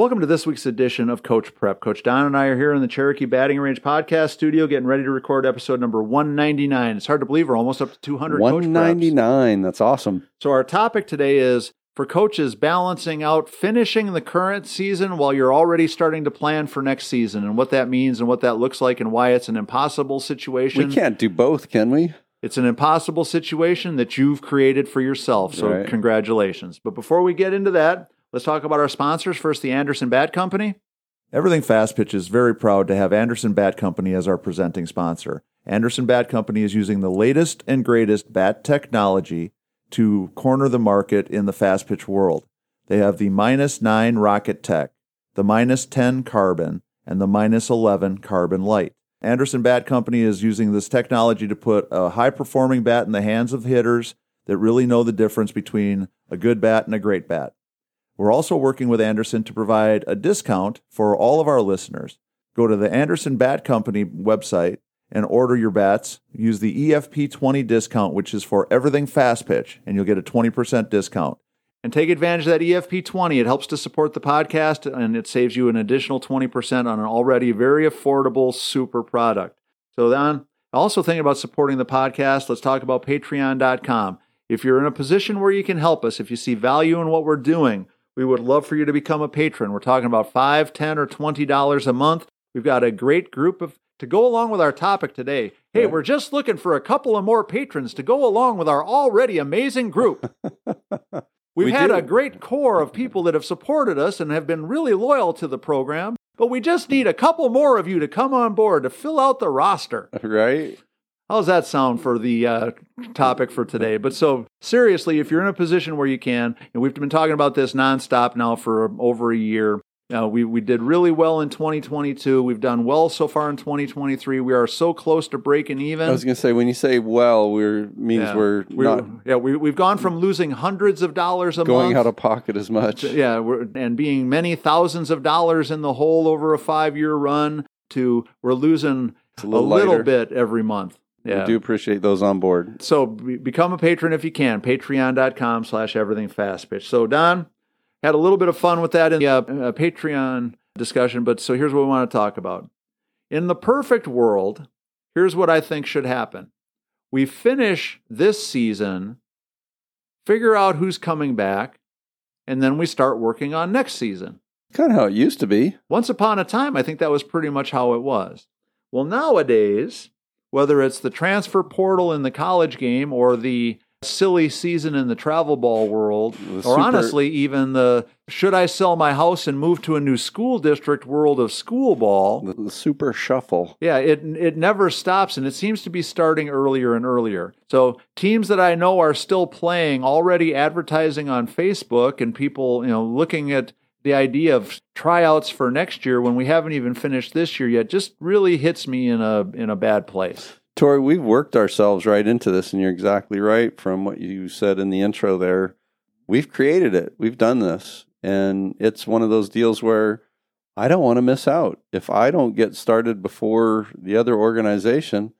Welcome to this week's edition of Coach Prep. Coach Don and I are here in the Cherokee Batting Range podcast studio getting ready to record episode number 199. It's hard to believe we're almost up to 200 199. That's awesome. So, our topic today is for coaches balancing out finishing the current season while you're already starting to plan for next season and what that means and what that looks like and why it's an impossible situation. We can't do both, can we? It's an impossible situation that you've created for yourself. So, Right. congratulations. But before we get into that, let's talk about our sponsors. First, the Anderson Bat Company. Everything Fast Pitch is very proud to have Anderson Bat Company as our presenting sponsor. Anderson Bat Company is using the latest and greatest bat technology to corner the market in the fast pitch world. They have the minus 9 Rocket Tech, the minus 10 Carbon, and the minus 11 Carbon Light. Anderson Bat Company is using this technology to put a high performing bat in the hands of hitters that really know the difference between a good bat and a great bat. We're also working with Anderson to provide a discount for all of our listeners. Go to the Anderson Bat Company website and order your bats. Use the EFP20 discount, which is for everything fast pitch, and you'll get a 20% discount. And take advantage of that EFP20. It helps to support the podcast and it saves you an additional 20% on an already very affordable super product. So then, also thinking about supporting the podcast, let's talk about patreon.com. If you're in a position where you can help us, if you see value in what we're doing, we would love for you to become a patron. We're talking about five, ten, or twenty dollars a month. We've got a great group of to go along with our topic today. Hey, Right. we're just looking for a couple of more patrons to go along with our already amazing group. We've We had do. a great core of people that have supported us and have been really loyal to the program, but we just need a couple more of you to come on board to fill out the roster. Right? How's that sound for the uh, topic for today? But so seriously, if you're in a position where you can, and we've been talking about this nonstop now for over a year. Uh, we we did really well in 2022. We've done well so far in 2023. We are so close to breaking even. I was going to say, when you say well, we're means Yeah. we're, not yeah, we, we've gone from losing hundreds of dollars a month, going month out of pocket as much. yeah, we're, and being many thousands of dollars in the hole over a five year run to we're losing a a little, little, bit every month. Yeah. We do appreciate those on board. So be- become a patron if you can. Patreon.com slash everything fast pitch. So Don had a little bit of fun with that in the uh, uh, Patreon discussion, but so here's what we want to talk about. In the perfect world, here's what I think should happen. We finish this season, figure out who's coming back, and then we start working on next season. Kind of how it used to be. Once upon a time, I think that was pretty much how it was. Well, nowadays, whether it's the transfer portal in the college game or the silly season in the travel ball world, The or honestly, even the should I sell my house and move to a new school district world of school ball, The, the super shuffle. yeah, it it never stops, and it seems to be starting earlier and earlier. So teams that I know are still playing, already advertising on Facebook, and people, you know, looking at the idea of tryouts for next year when we haven't even finished this year yet, just really hits me in a in a bad place. Tori, we've worked ourselves right into this, and you're exactly right from what you said in the intro there. We've created it, we've done this, and it's one of those deals where I don't want to miss out. If I don't get started before the other organization,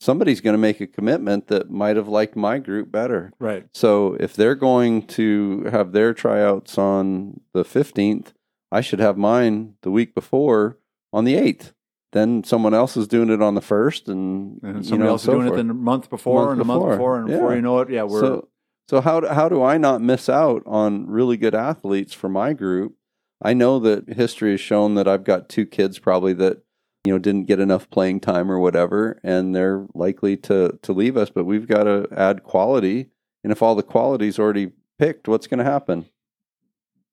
somebody's going to make a commitment that might have liked my group better. Right. So if they're going to have their tryouts on the 15th, I should have mine the week before on the 8th. Then someone else is doing it on the 1st and, And you know, else so is doing forth. it the month before Month and the month before. before, and before you know it, yeah, we're so so how do, how do I not miss out on really good athletes for my group? I know that history has shown that I've got two kids probably that you know didn't get enough playing time or whatever and they're likely to to leave us but we've got to add quality and if all the quality's already picked what's going to happen?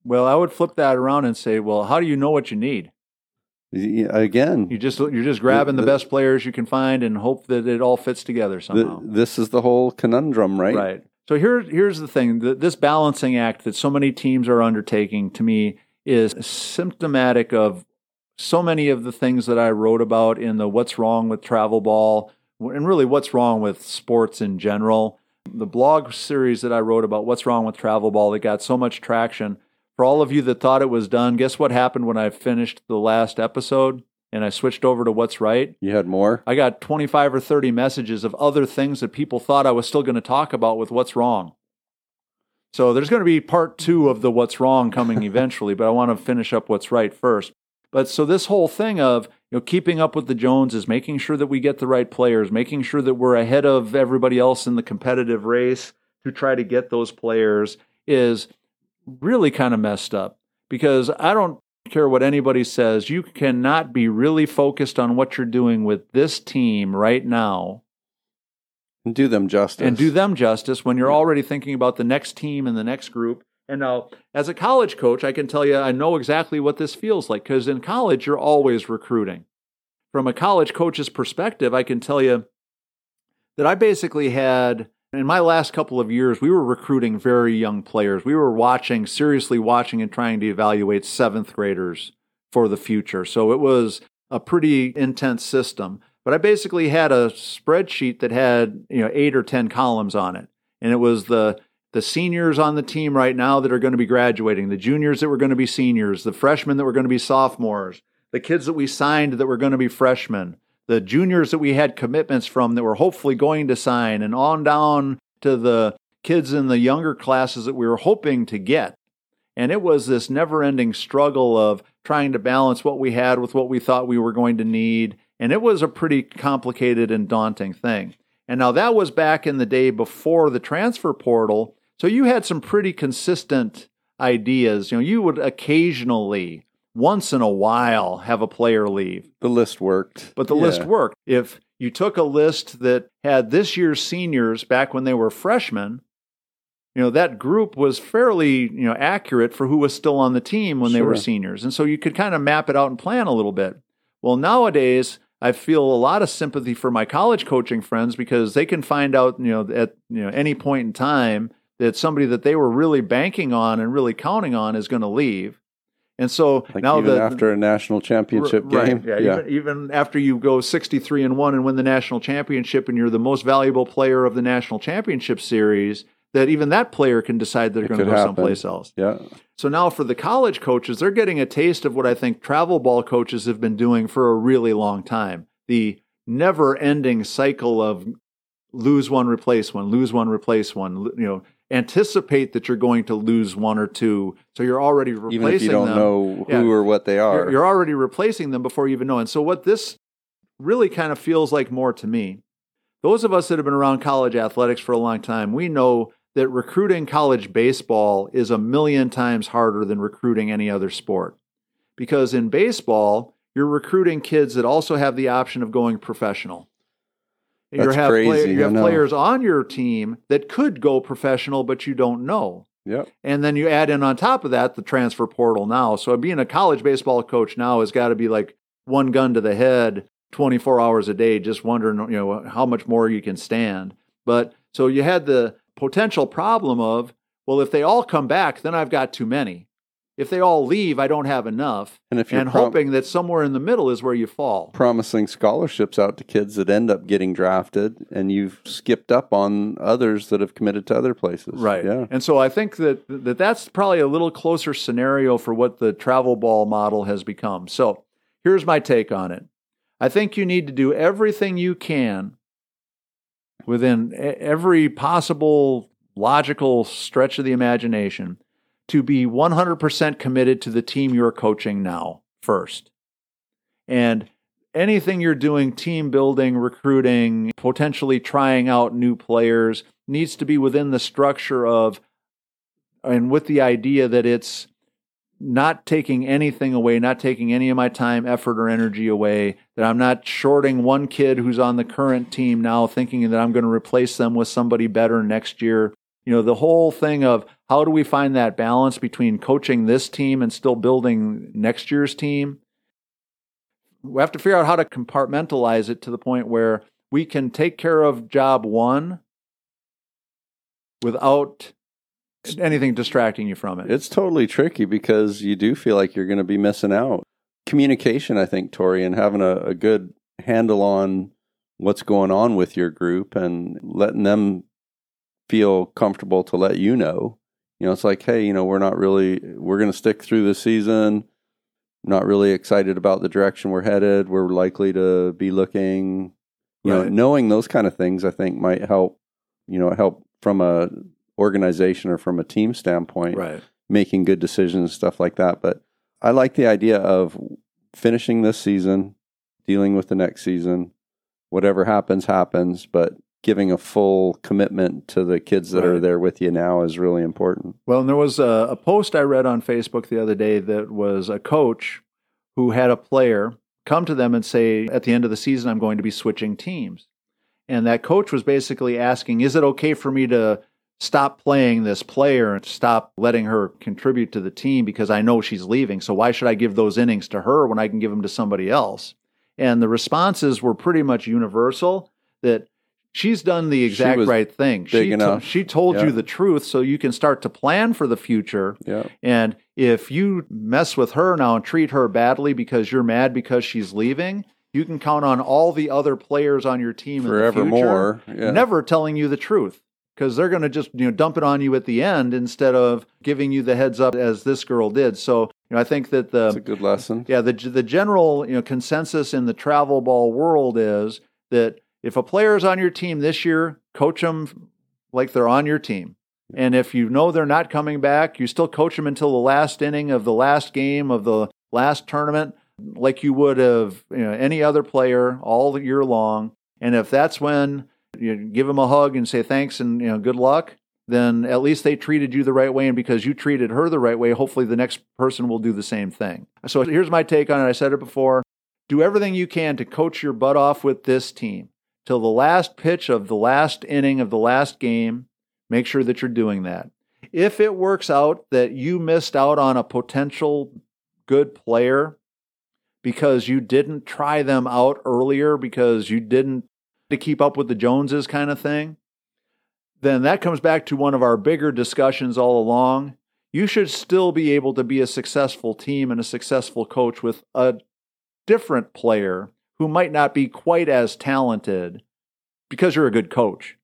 well, I would flip that around and say, well, how do you know what you need? Again, You just you're just grabbing the, The- best players you can find and hope that it all fits together th- somehow. this is the whole conundrum, right? Right. So here, here's the thing: Th- this balancing act that so many teams are undertaking, to me, is symptomatic of so many of the things that I wrote about in the "What's Wrong with Travel Ball" and really what's wrong with sports in general. The blog series that I wrote about what's wrong with travel ball that got so much traction. For all of you that thought it was done, guess what happened when I finished the last episode and I switched over to what's right? You had more? I got 25 or 30 messages of other things that people thought I was still going to talk about with what's wrong. So there's going to be part two of the what's wrong coming eventually, but I want to finish up what's right first. But so this whole thing of you know keeping up with the Joneses, making sure that we get the right players, making sure that we're ahead of everybody else in the competitive race to try to get those players is really kind of messed up because I don't care what anybody says, you cannot be really focused on what you're doing with this team right now and do them justice. and do them justice when you're already thinking about the next team and the next group. And now, as a college coach, I can tell you I know exactly what this feels like because in college, you're always recruiting. From a college coach's perspective, I can tell you that I basically had, in my last couple of years, we were recruiting very young players. We were watching, seriously watching, and trying to evaluate seventh graders for the future. So it was a pretty intense system. But I basically had a spreadsheet that had, you know, eight or 10 columns on it. And it was the the seniors on the team right now that are going to be graduating, the juniors that were going to be seniors, the freshmen that were going to be sophomores, the kids that we signed that were going to be freshmen, the juniors that we had commitments from that were hopefully going to sign, and on down to the kids in the younger classes that we were hoping to get. And it was this never ending struggle of trying to balance what we had with what we thought we were going to need. And it was a pretty complicated and daunting thing. And now that was back in the day before the transfer portal. So you had some pretty consistent ideas. You know, you would occasionally, once in a while, have a player leave. the list worked. But the Yeah. list worked. If you took a list that had this year's seniors back when they were freshmen, you know, that group was fairly, you know, accurate for who was still on the team when they were seniors. And so you could kind of map it out and plan a little bit. Well, nowadays, I feel a lot of sympathy for my college coaching friends because they can find out, you know, at you know any point in time that somebody that they were really banking on and really counting on is going to leave. And so Like now even the after a national championship Right, game. Yeah, Even, even after you go 63 and 1 and win the national championship and you're the most valuable player of the national championship series, that even that player can decide they're It going to go happen. someplace else. yeah. So now for the college coaches, they're getting a taste of what I think travel ball coaches have been doing for a really long time. The never ending cycle of lose one, replace one, lose one, replace one, you know, anticipate that you're going to lose one or two. So you're already replacing them. Even if you don't them know who Yeah. or what they are. you're, you're already replacing them before you even know. And so, what this really kind of feels like more to me, those of us that have been around college athletics for a long time, we know that recruiting college baseball is a million times harder than recruiting any other sport. Because in baseball, you're recruiting kids that also have the option of going professional. You have, crazy, you have players on your team that could go professional, but you don't know. Yep. And then you add in on top of that the transfer portal now. So being a college baseball coach now has got to be like one gun to the head 24 hours a day, just wondering, you know, how much more you can stand. But so you had the potential problem of, well, if they all come back, then I've got too many. If they all leave, I don't have enough. And if you're And prom- hoping that somewhere in the middle is where you fall. promising scholarships out to kids that end up getting drafted, and you've skipped up on others that have committed to other places. Right. Yeah. And so I think that, that that's probably a little closer scenario for what the travel ball model has become. So here's my take on it. I think you need to do everything you can within every possible logical stretch of the imagination to be 100% committed to the team you're coaching now first. And anything you're doing, team building, recruiting, potentially trying out new players, needs to be within the structure of and with the idea that it's not taking anything away, not taking any of my time, effort, or energy away, that I'm not shorting one kid who's on the current team now, thinking that I'm going to replace them with somebody better next year. You know, the whole thing of how do we find that balance between coaching this team and still building next year's team? We have to figure out how to compartmentalize it to the point where we can take care of job one without anything distracting you from it. It's totally tricky because you do feel like you're going to be missing out. Communication, I think, Tori, and having a, a good handle on what's going on with your group and letting them feel comfortable to let you know. You know, it's like, hey, you know, we're not really, we're going to stick through the season. Not really excited about the direction we're headed. We're likely to be looking, you know, knowing those kind of things, I think might help, you know, help from a organization or from a team standpoint, Right. making good decisions, stuff like that. But I like the idea of finishing this season, dealing with the next season, whatever happens, happens, but giving a full commitment to the kids that are there with you now is really important. Well, and there was a, a post I read on Facebook the other day that was a coach who had a player come to them and say, at the end of the season, I'm going to be switching teams. And that coach was basically asking, Is it okay for me to stop playing this player and stop letting her contribute to the team because I know she's leaving? So why should I give those innings to her when I can give them to somebody else? And the responses were pretty much universal that she's done the exact right thing. she, enough. she told Yeah. you the truth so you can start to plan for the future. Yeah. And if you mess with her now and treat her badly because you're mad because she's leaving, you can count on all the other players on your team the Forevermore. Yeah. never telling you the truth because they're going to just you know dump it on you at the end instead of giving you the heads up as this girl did. So you know, I think that That's a the good lesson. yeah the the general you know consensus in the travel ball world is that if a player is on your team this year, coach them like they're on your team. And if you know they're not coming back, you still coach them until the last inning of the last game of the last tournament, like you would have you know, any other player all year long. And if that's when you give them a hug and say thanks and you know good luck, then at least they treated you the right way. And because you treated her the right way, hopefully the next person will do the same thing. So here's my take on it. I said it before. Do everything you can to coach your butt off with this team till the last pitch of the last inning of the last game. Make sure that you're doing that. If it works out that you missed out on a potential good player because you didn't try them out earlier because you didn't to keep up with the Joneses kind of thing, then that comes back to one of our bigger discussions all along. You should still be able to be a successful team and a successful coach with a different player who might not be quite as talented because you're a good coach.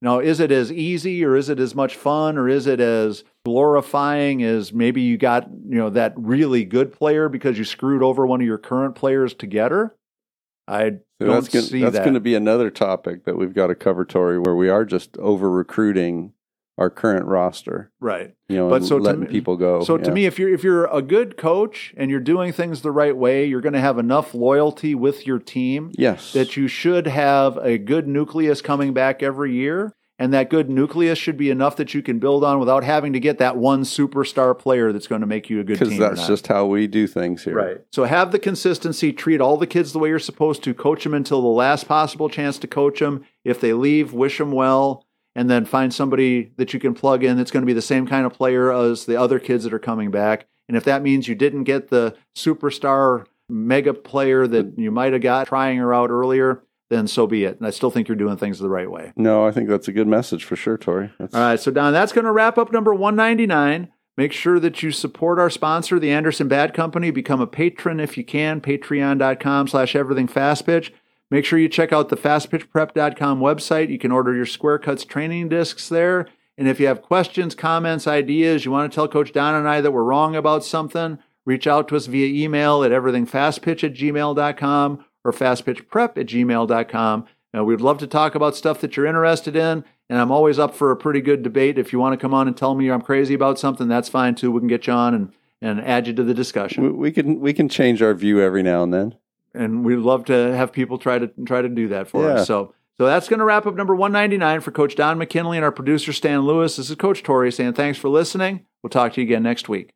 Now, is it as easy or is it as much fun or is it as glorifying as maybe you got, you know, that really good player because you screwed over one of your current players to get her? I So don't that's gonna, see that's that. going to be another topic that we've got to cover, Tori, where we are just over recruiting our current roster. right. You know, But so to letting me- people go. So to me, if you're if you're a good coach and you're doing things the right way, you're going to have enough loyalty with your team yes, that you should have a good nucleus coming back every year. And that good nucleus should be enough that you can build on without having to get that one superstar player that's going to make you a good team. because that's just how we do things here. Right. So have the consistency, treat all the kids the way you're supposed to, coach them until the last possible chance to coach them. If they leave, wish them well, and then find somebody that you can plug in that's going to be the same kind of player as the other kids that are coming back. And if that means you didn't get the superstar mega player that you might have got trying her out earlier, then so be it. And I still think you're doing things the right way. No, I think that's a good message for sure, Tori. That's, All right, so Don, that's going to wrap up number 199. Make sure that you support our sponsor, the Anderson Bat Company. Become a patron if you can, patreon.com slash everything fast pitch. Make sure you check out the fastpitchprep.com website. You can order your Square Cuts training discs there. And if you have questions, comments, ideas, you want to tell Coach Don and I that we're wrong about something, reach out to us via email at everythingfastpitch at gmail.com or fastpitchprep at gmail.com. Now, we'd love to talk about stuff that you're interested in, and I'm always up for a pretty good debate. If you want to come on and tell me I'm crazy about something, that's fine too. We can get you on and, and add you to the discussion. we, we can we can change our view every now and then. And we'd love to have people try to try to do that for Yeah. us. So so that's going to wrap up number 199 for Coach Don McKinley and our producer Stan Lewis. This is Coach Tori saying thanks for listening. We'll talk to you again next week.